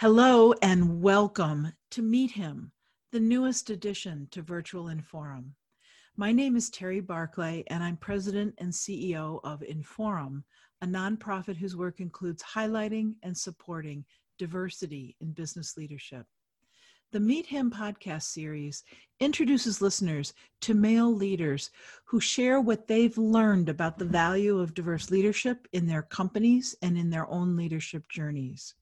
Hello and welcome to Meet Him, the newest addition to Virtual Inforum. My name is Terry Barclay, and I'm president and CEO of Inforum, a nonprofit whose work includes highlighting and supporting diversity in business leadership. The Meet Him podcast series introduces listeners to male leaders who share what they've learned about the value of diverse leadership in their companies and in their own leadership journeys.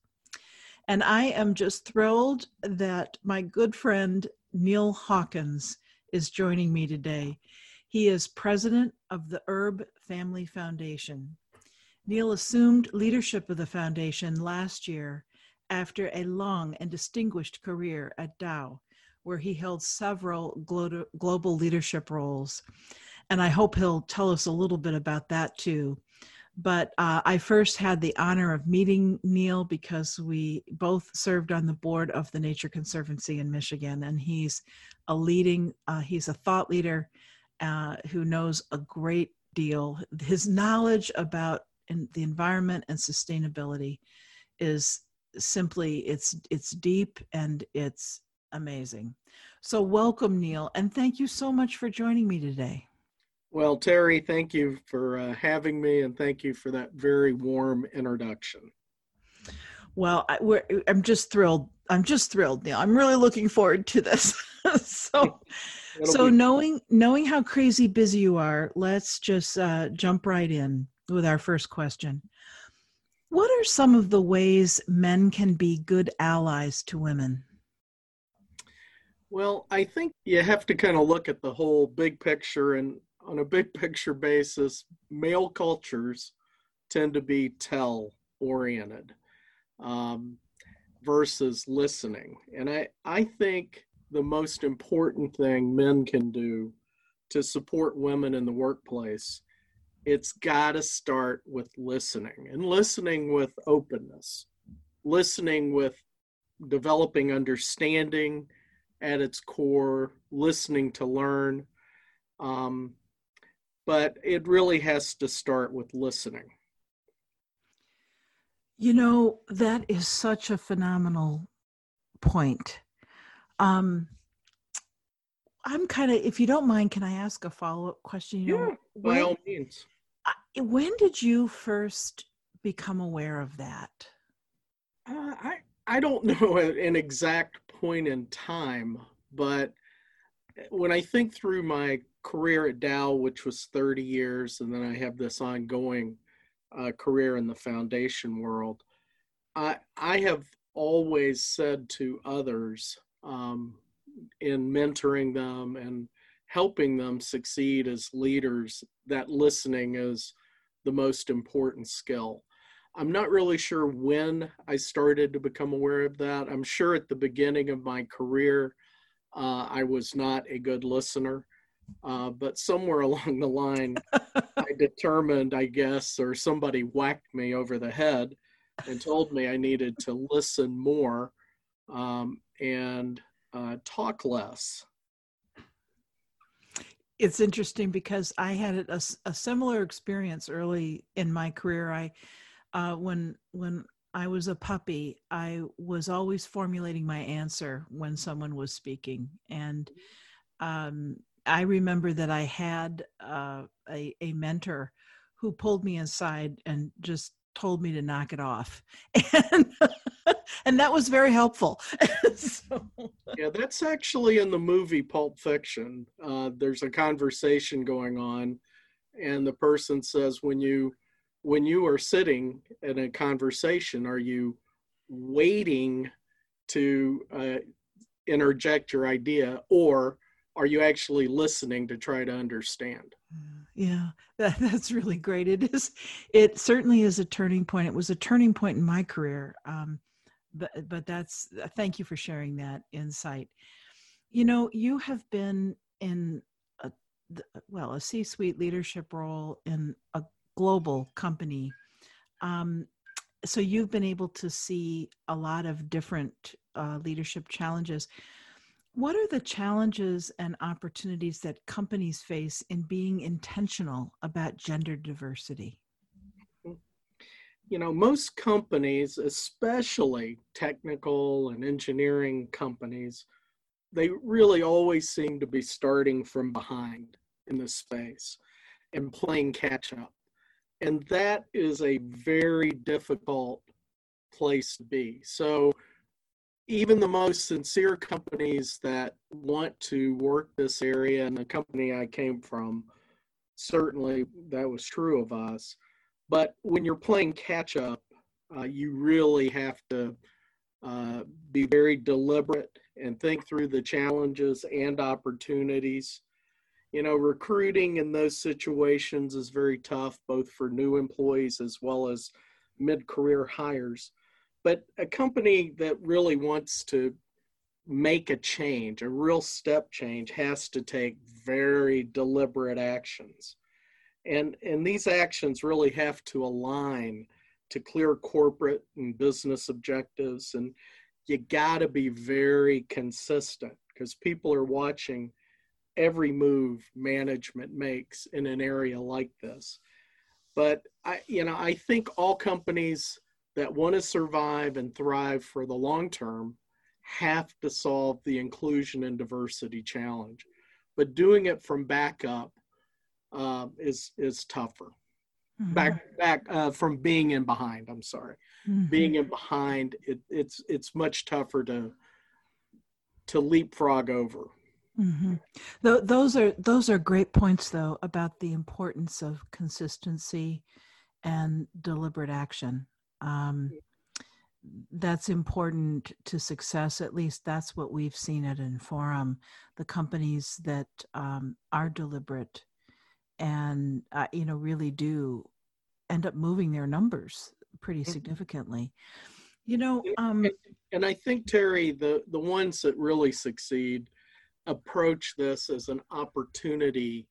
And I am just thrilled that my good friend Neil Hawkins is joining me today. He is president of the Erb Family Foundation. Neil assumed leadership of the foundation last year after a long and distinguished career at Dow, where he held several global leadership roles. And I hope he'll tell us a little bit about that too. But uh, I first had the honor of meeting Neil because we both served on the board of the Nature Conservancy in Michigan, and he's a leading, uh, he's a thought leader uh, who knows a great deal. His knowledge about the environment and sustainability is simply it's it's deep and it's amazing. So welcome, Neil, and thank you so much for joining me today. Well, Terry, thank you for uh, having me, and thank you for that very warm introduction. Well, I, am just thrilled. I'm just thrilled, Neil. I'm really looking forward to this. so, so knowing knowing how crazy busy you are, let's just uh, jump right in with our first question. What are some of the ways men can be good allies to women? Well, I think you have to kind of look at the whole big picture and on a big picture basis, male cultures tend to be tell oriented um, versus listening. And I, I think the most important thing men can do to support women in the workplace it's got to start with listening and listening with openness listening with developing understanding at its core listening to learn um, but it really has to start with listening. You know, that is such a phenomenal point. Um, I'm kind of, if you don't mind, can I ask a follow up question? You yeah, know, by when, all means. When did you first become aware of that? Uh, I I don't know an exact point in time, but when I think through my career at Dow, which was 30 years, and then I have this ongoing uh, career in the foundation world. I, I have always said to others um, in mentoring them and helping them succeed as leaders that listening is the most important skill. I'm not really sure when I started to become aware of that. I'm sure at the beginning of my career, uh, I was not a good listener. Uh, but somewhere along the line, I determined, I guess, or somebody whacked me over the head and told me I needed to listen more um, and uh, talk less. It's interesting because I had a, a similar experience early in my career. I, uh, when when I was a puppy, I was always formulating my answer when someone was speaking, and um, I remember that I had uh, a, a mentor who pulled me aside and just told me to knock it off. And, and that was very helpful. so. Yeah, that's actually in the movie Pulp Fiction. Uh, there's a conversation going on, and the person says, when you when you are sitting in a conversation, are you waiting to uh, interject your idea, or are you actually listening to try to understand? Yeah that, that's really great. It is it certainly is a turning point. It was a turning point in my career um, but but that's thank you for sharing that insight. You know you have been in a well a c-suite leadership role in a global company. Um, so you've been able to see a lot of different uh, leadership challenges what are the challenges and opportunities that companies face in being intentional about gender diversity? Mm-hmm. you know, most companies, especially technical and engineering companies, they really always seem to be starting from behind in this space and playing catch up. And that is a very difficult place to be. So, even the most sincere companies that want to work this area, and the company I came from, certainly that was true of us. But when you're playing catch up, uh, you really have to uh, be very deliberate and think through the challenges and opportunities. You know, recruiting in those situations is very tough, both for new employees as well as mid career hires. But a company that really wants to make a change, a real step change, has to take very deliberate actions. And, and these actions really have to align to clear corporate and business objectives. And you got to be very consistent because people are watching every move management makes in an area like this. But I, you know, I think all companies that want to survive and thrive for the long term have to solve the inclusion and diversity challenge. But doing it from back up uh, is is tougher. Mm-hmm. Back back uh, from being in behind. I'm sorry, mm-hmm. being in behind. It, it's it's much tougher to to leapfrog over. Mm-hmm. Th- those are those are great points, though, about the importance of consistency and deliberate action um, that's important to success. At least that's what we've seen at Inforum. The companies that um, are deliberate and uh, you know really do end up moving their numbers pretty mm-hmm. significantly. You know, um, and I think Terry, the the ones that really succeed approach this as an opportunity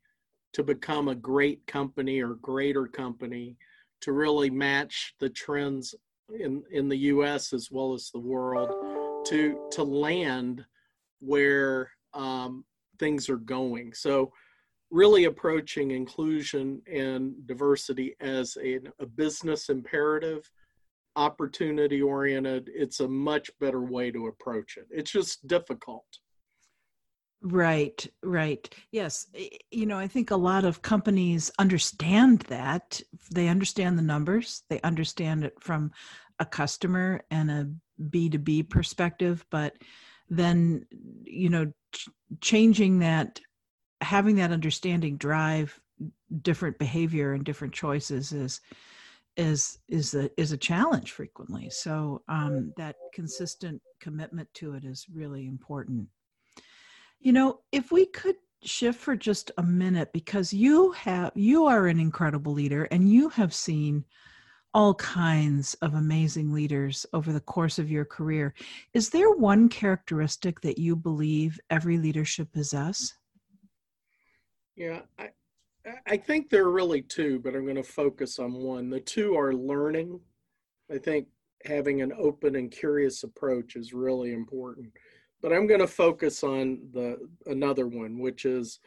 to become a great company or greater company to really match the trends in in the U.S. as well as the world to to land where um, things are going. So really approaching inclusion and diversity as a, a business imperative opportunity oriented it's a much better way to approach it it's just difficult Right, right. Yes. You know, I think a lot of companies understand that. They understand the numbers, they understand it from a customer and a B2B perspective, but then, you know, ch- changing that, having that understanding drive different behavior and different choices is is is a is a challenge frequently so um, that consistent commitment to it is really important you know, if we could shift for just a minute because you have you are an incredible leader and you have seen all kinds of amazing leaders over the course of your career. Is there one characteristic that you believe every leader should possess? Yeah, I, I think there are really two, but I'm going to focus on one. The two are learning. I think having an open and curious approach is really important but I'm going to focus on the another one, which is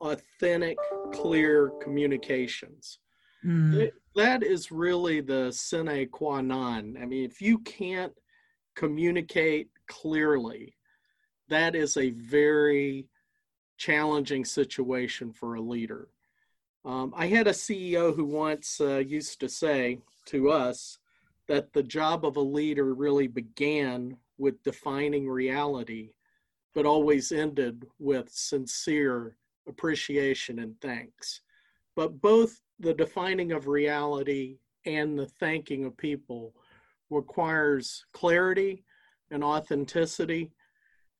authentic, clear communications. Mm. It, that is really the sine qua non. I mean, if you can't communicate clearly, that is a very challenging situation for a leader. Um, I had a CEO who once uh, used to say to us that the job of a leader really began with defining reality, but always ended with sincere appreciation and thanks. But both the defining of reality and the thanking of people requires clarity and authenticity.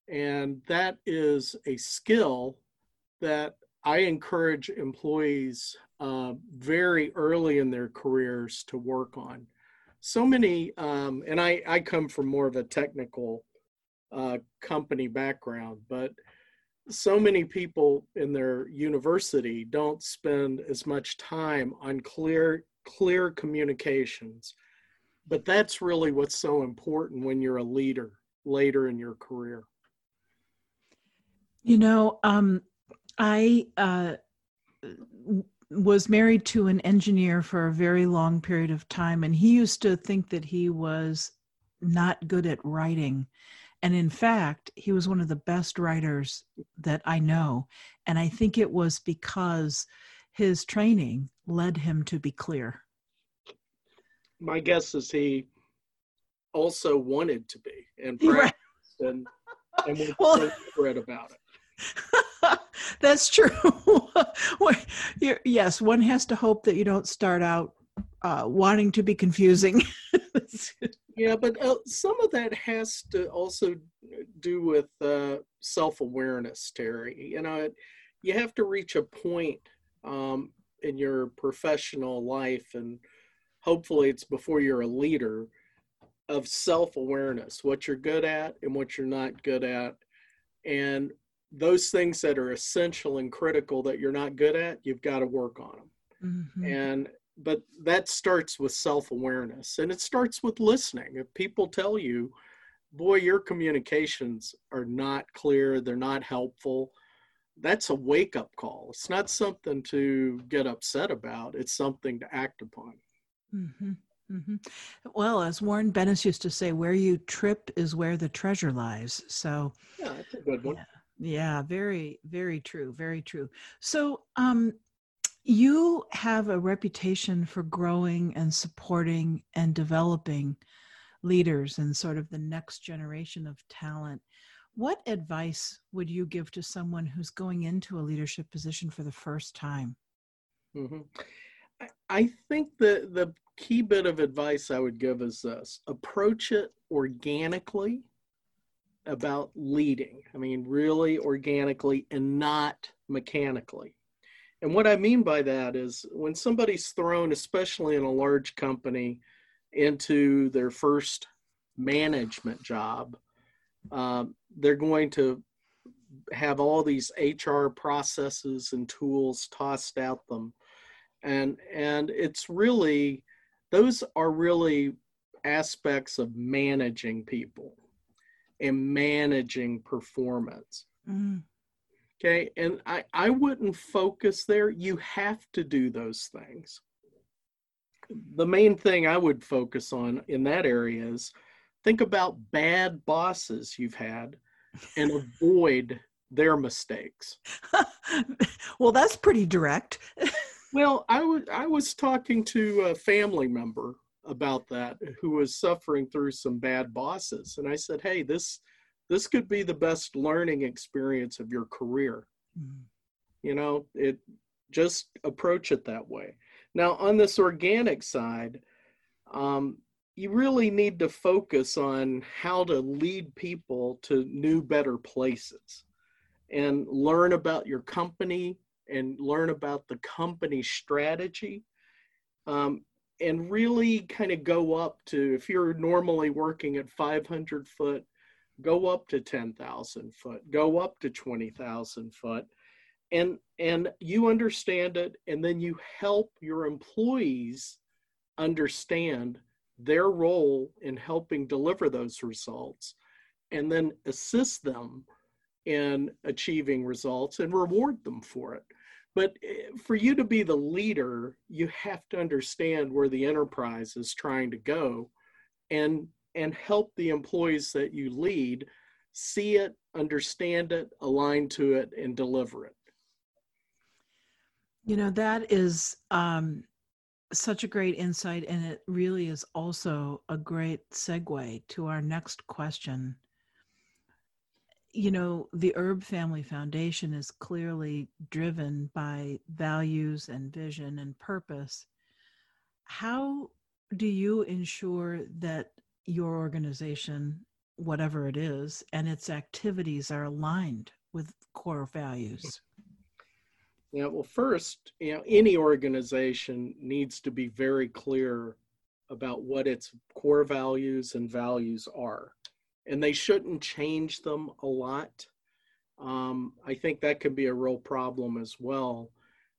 And that is a skill that I encourage employees uh, very early in their careers to work on so many, um, and I, I come from more of a technical uh, company background, but so many people in their university don't spend as much time on clear clear communications. But that's really what's so important when you're a leader later in your career. You know um, i uh, was married to an engineer for a very long period of time, and he used to think that he was not good at writing. And in fact, he was one of the best writers that I know. And I think it was because his training led him to be clear. My guess is he also wanted to be and practiced right. and, and was well, read about it. That's true. yes, one has to hope that you don't start out uh, wanting to be confusing. yeah, but uh, some of that has to also do with uh, self awareness, Terry. You know, you have to reach a point um, in your professional life, and hopefully it's before you're a leader, of self awareness what you're good at and what you're not good at. And those things that are essential and critical that you're not good at, you've got to work on them. Mm-hmm. And but that starts with self-awareness and it starts with listening. If people tell you, boy, your communications are not clear, they're not helpful, that's a wake-up call. It's not something to get upset about, it's something to act upon. Mm-hmm. Mm-hmm. Well, as Warren Bennis used to say, where you trip is where the treasure lies. So, yeah, that's a good one. Yeah. Yeah, very, very true. Very true. So, um, you have a reputation for growing and supporting and developing leaders and sort of the next generation of talent. What advice would you give to someone who's going into a leadership position for the first time? Mm-hmm. I think the the key bit of advice I would give is this: approach it organically about leading. I mean, really organically and not mechanically. And what I mean by that is when somebody's thrown, especially in a large company, into their first management job, um, they're going to have all these HR processes and tools tossed at them. And, and it's really, those are really aspects of managing people and managing performance. Mm. Okay. And I, I wouldn't focus there. You have to do those things. The main thing I would focus on in that area is think about bad bosses you've had and avoid their mistakes. well, that's pretty direct. well, I was I was talking to a family member about that who was suffering through some bad bosses. And i said hey this this could be the best learning experience of your career. Mm-hmm. you know it just approach it that way. Now on this organic side um, you really need to focus on how to lead people to new better places and learn about your company and learn about the company strategy. Um, and really kind of go up to if you're normally working at 500 foot go up to 10,000 foot go up to 20,000 foot. And and you understand it and then you help your employees understand their role in helping deliver those results and then assist them in achieving results and reward them for it but eh, for you to be the leader, you have to understand where the enterprise is trying to go and and help the employees that you lead see it, understand it, align to it, and deliver it. You know, that is um, such a great insight, and it really is also a great segue to our next question you know, the Erb Family Foundation is clearly driven by values and vision and purpose. How do you ensure that your organization, whatever it is, and its activities are aligned with core values? Yeah, well, first, you know, any organization needs to be very clear about what its core values and values are and they shouldn't change them a lot. Um, I think that can be a real problem as well,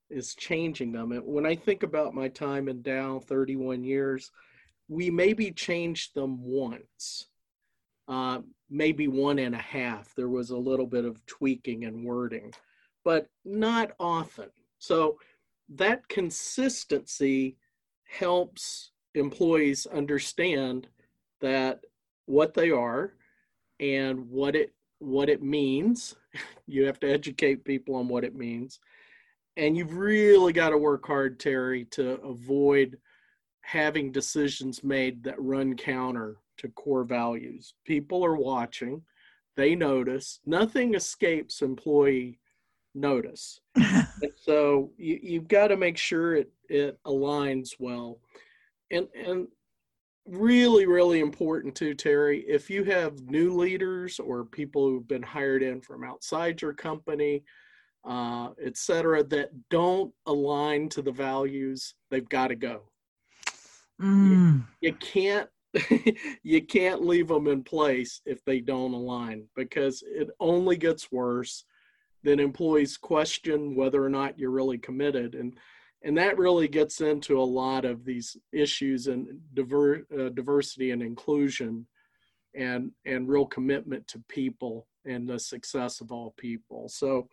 is changing them. And when I think about my time in Dow, 31 years, we maybe changed them once, uh, maybe one and a half. There was a little bit of tweaking and wording, but not often. So that consistency helps employees understand that what they are and what it what it means. You have to educate people on what it means. And you've really got to work hard terry to avoid having decisions made that run counter to core values. People are watching. They notice. Nothing escapes employee notice. So you, you've got to make sure it, it aligns well. And and really really important too terry if you have new leaders or people who've been hired in from outside your company uh, et cetera that don't align to the values they've got to go mm. you, you can't you can't leave them in place if they don't align because it only gets worse then employees question whether or not you're really committed and and that really gets into a lot of these issues and diver, uh, diversity and inclusion and and real commitment to people and the success of all people. So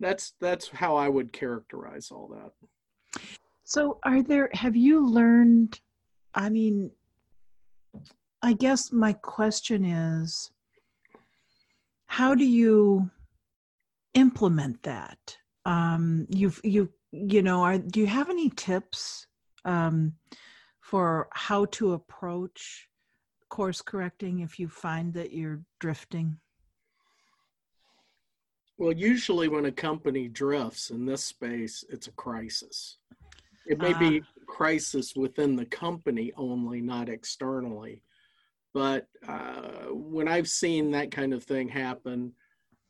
that's that's how i would characterize all that. So are there have you learned i mean i guess my question is how do you implement that? Um you've you you know are do you have any tips um for how to approach course correcting if you find that you're drifting? Well usually when a company drifts in this space it's a crisis. It may uh, be a crisis within the company only not externally. But uh, when i've seen that kind of thing happen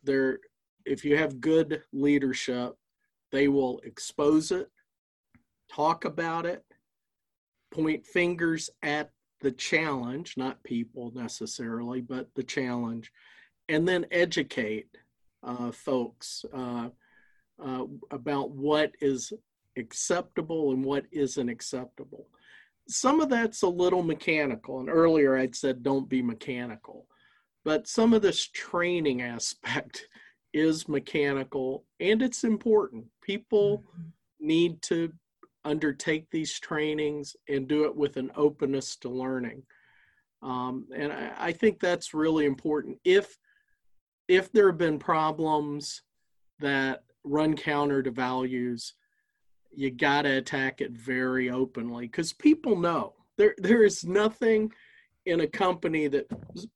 there if you have good leadership, they will expose it, talk about it, point fingers at the challenge, not people necessarily, but the challenge, and then educate uh, folks uh, uh, about what is acceptable and what isn't acceptable. Some of that's a little mechanical, and earlier I'd said don't be mechanical, but some of this training aspect is mechanical and it's important. People mm-hmm. need to undertake these trainings and do it with an openness to learning. Um, and I, I, think that's really important. If if there have been problems that run counter to values, you got to attack it very openly because people know there there is nothing in a company that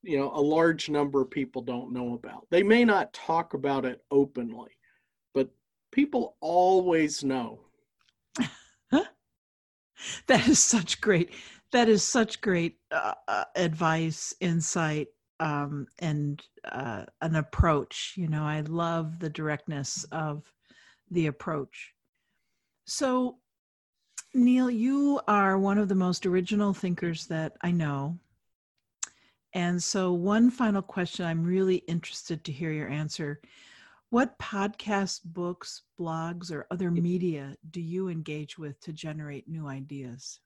you know a large number of people don't know about. They may not talk about it openly, but people always know. that is such great. That is such great uh, uh, advice, insight, um, and uh, an approach. You know, I love the directness of the approach. So, Neil, you are one of the most original thinkers that I know. And so, one final question I'm really interested to hear your answer. What podcasts, books, blogs, or other media do you engage with to generate new ideas?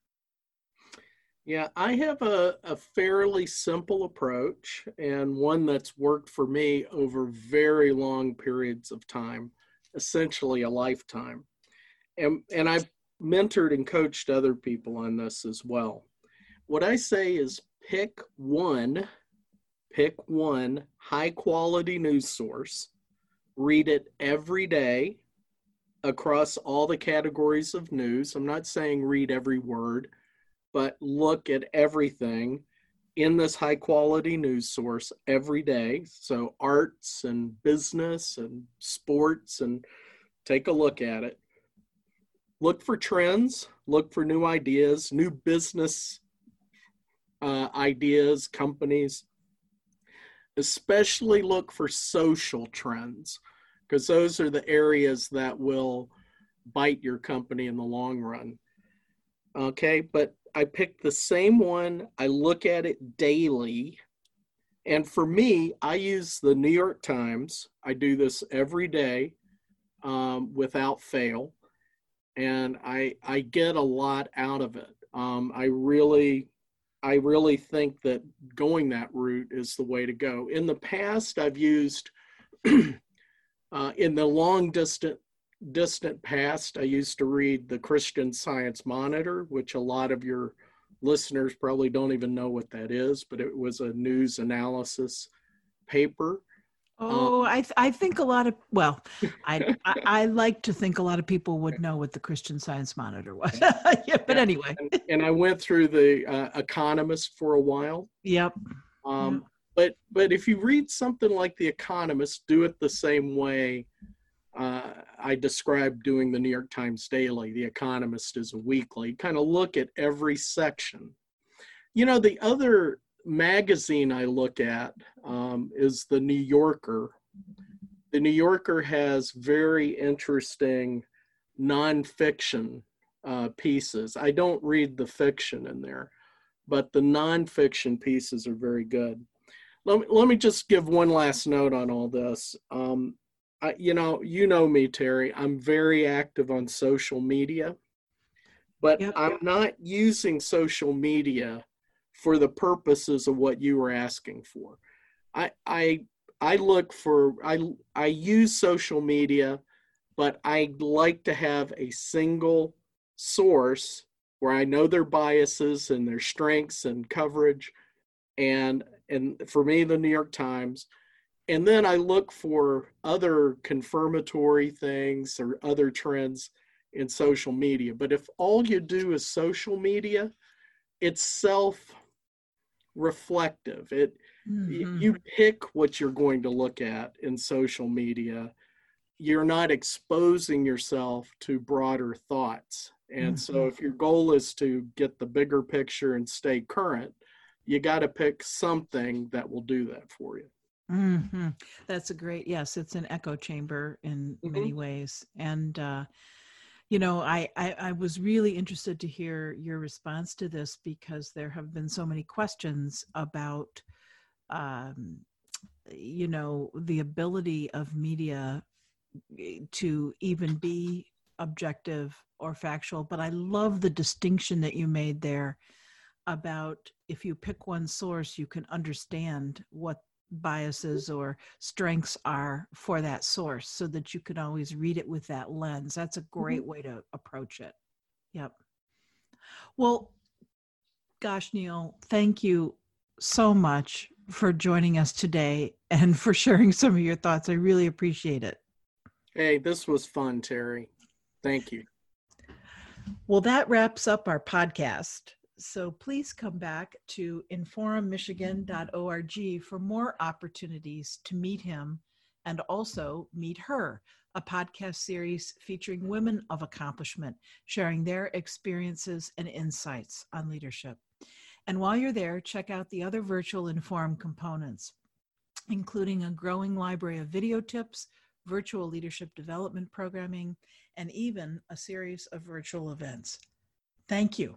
Yeah, I have a, a fairly simple approach and one that's worked for me over very long periods of time, essentially a lifetime. And, and I've mentored and coached other people on this as well. What I say is pick one, pick one high quality news source, read it every day across all the categories of news. I'm not saying read every word, but look at everything in this high quality news source every day. So, arts and business and sports, and take a look at it. Look for trends, look for new ideas, new business uh, ideas, companies. Especially look for social trends because those are the areas that will bite your company in the long run. Okay, but I picked the same one. I look at it daily. And for me, I use the New York Times. I do this every day um, without fail. And I, I get a lot out of it. Um, I really I really think that going that route is the way to go. In the past, I've used, uh, in the long distant distant past, I used to read the Christian Science Monitor, which a lot of your listeners probably don't even know what that is, but it was a news analysis paper. Oh, I th- I think a lot of well, I, I, I like to think a lot of people would know what the Christian Science Monitor was. yeah, but anyway. And, and, I went through the uh, Economist for a while. Yep. Um, yep. But but if you read something like the Economist, do it the same way uh, I described doing the New York Times Daily. The Economist is a weekly. Kind of look at every section. You know, the other magazine I look at um, is the New Yorker. The New Yorker has very interesting nonfiction uh, pieces. I don't read the fiction in there, but the nonfiction pieces are very good. Let me, let me just give one last note on all this. Um, I, you know, you know me, Terry. I'm very active on social media, but yep. I'm not using social media for the purposes of what you were asking for. I I I look for I I use social media, but I like to have a single source where I know their biases and their strengths and coverage and and for me the New York Times and then I look for other confirmatory things or other trends in social media. But if all you do is social media, it's self reflective. It mm-hmm. you pick what you're going to look at in social media. You're not exposing yourself to broader thoughts. And mm-hmm. so if your goal is to get the bigger picture and stay current, you got to pick something that will do that for you. Mm-hmm. That's a great, yes, it's an echo chamber in mm-hmm. many ways. And, uh, you know, I, I, I was really interested to hear your response to this because there have been so many questions about, um, you know, the ability of media eh, to even be objective or factual. But I love the distinction that you made there about if you pick one source, you can understand what biases or strengths are for that source so that you can always read it with that lens. That's a great mm-hmm. way to approach it. Yep. Well, gosh, Neil, thank you so much for joining us today and for sharing some of your thoughts. I really appreciate it. Hey, this was fun, Terry. Thank you. Well, that wraps up our podcast. So please come back to inforummichigan.org for more opportunities to meet him and also meet her, a podcast series featuring women of accomplishment, sharing their experiences and insights on leadership. And while you're there, check out the other virtual Inforum components, including a growing library of video tips, virtual leadership development programming, and even a series of virtual events. Thank you.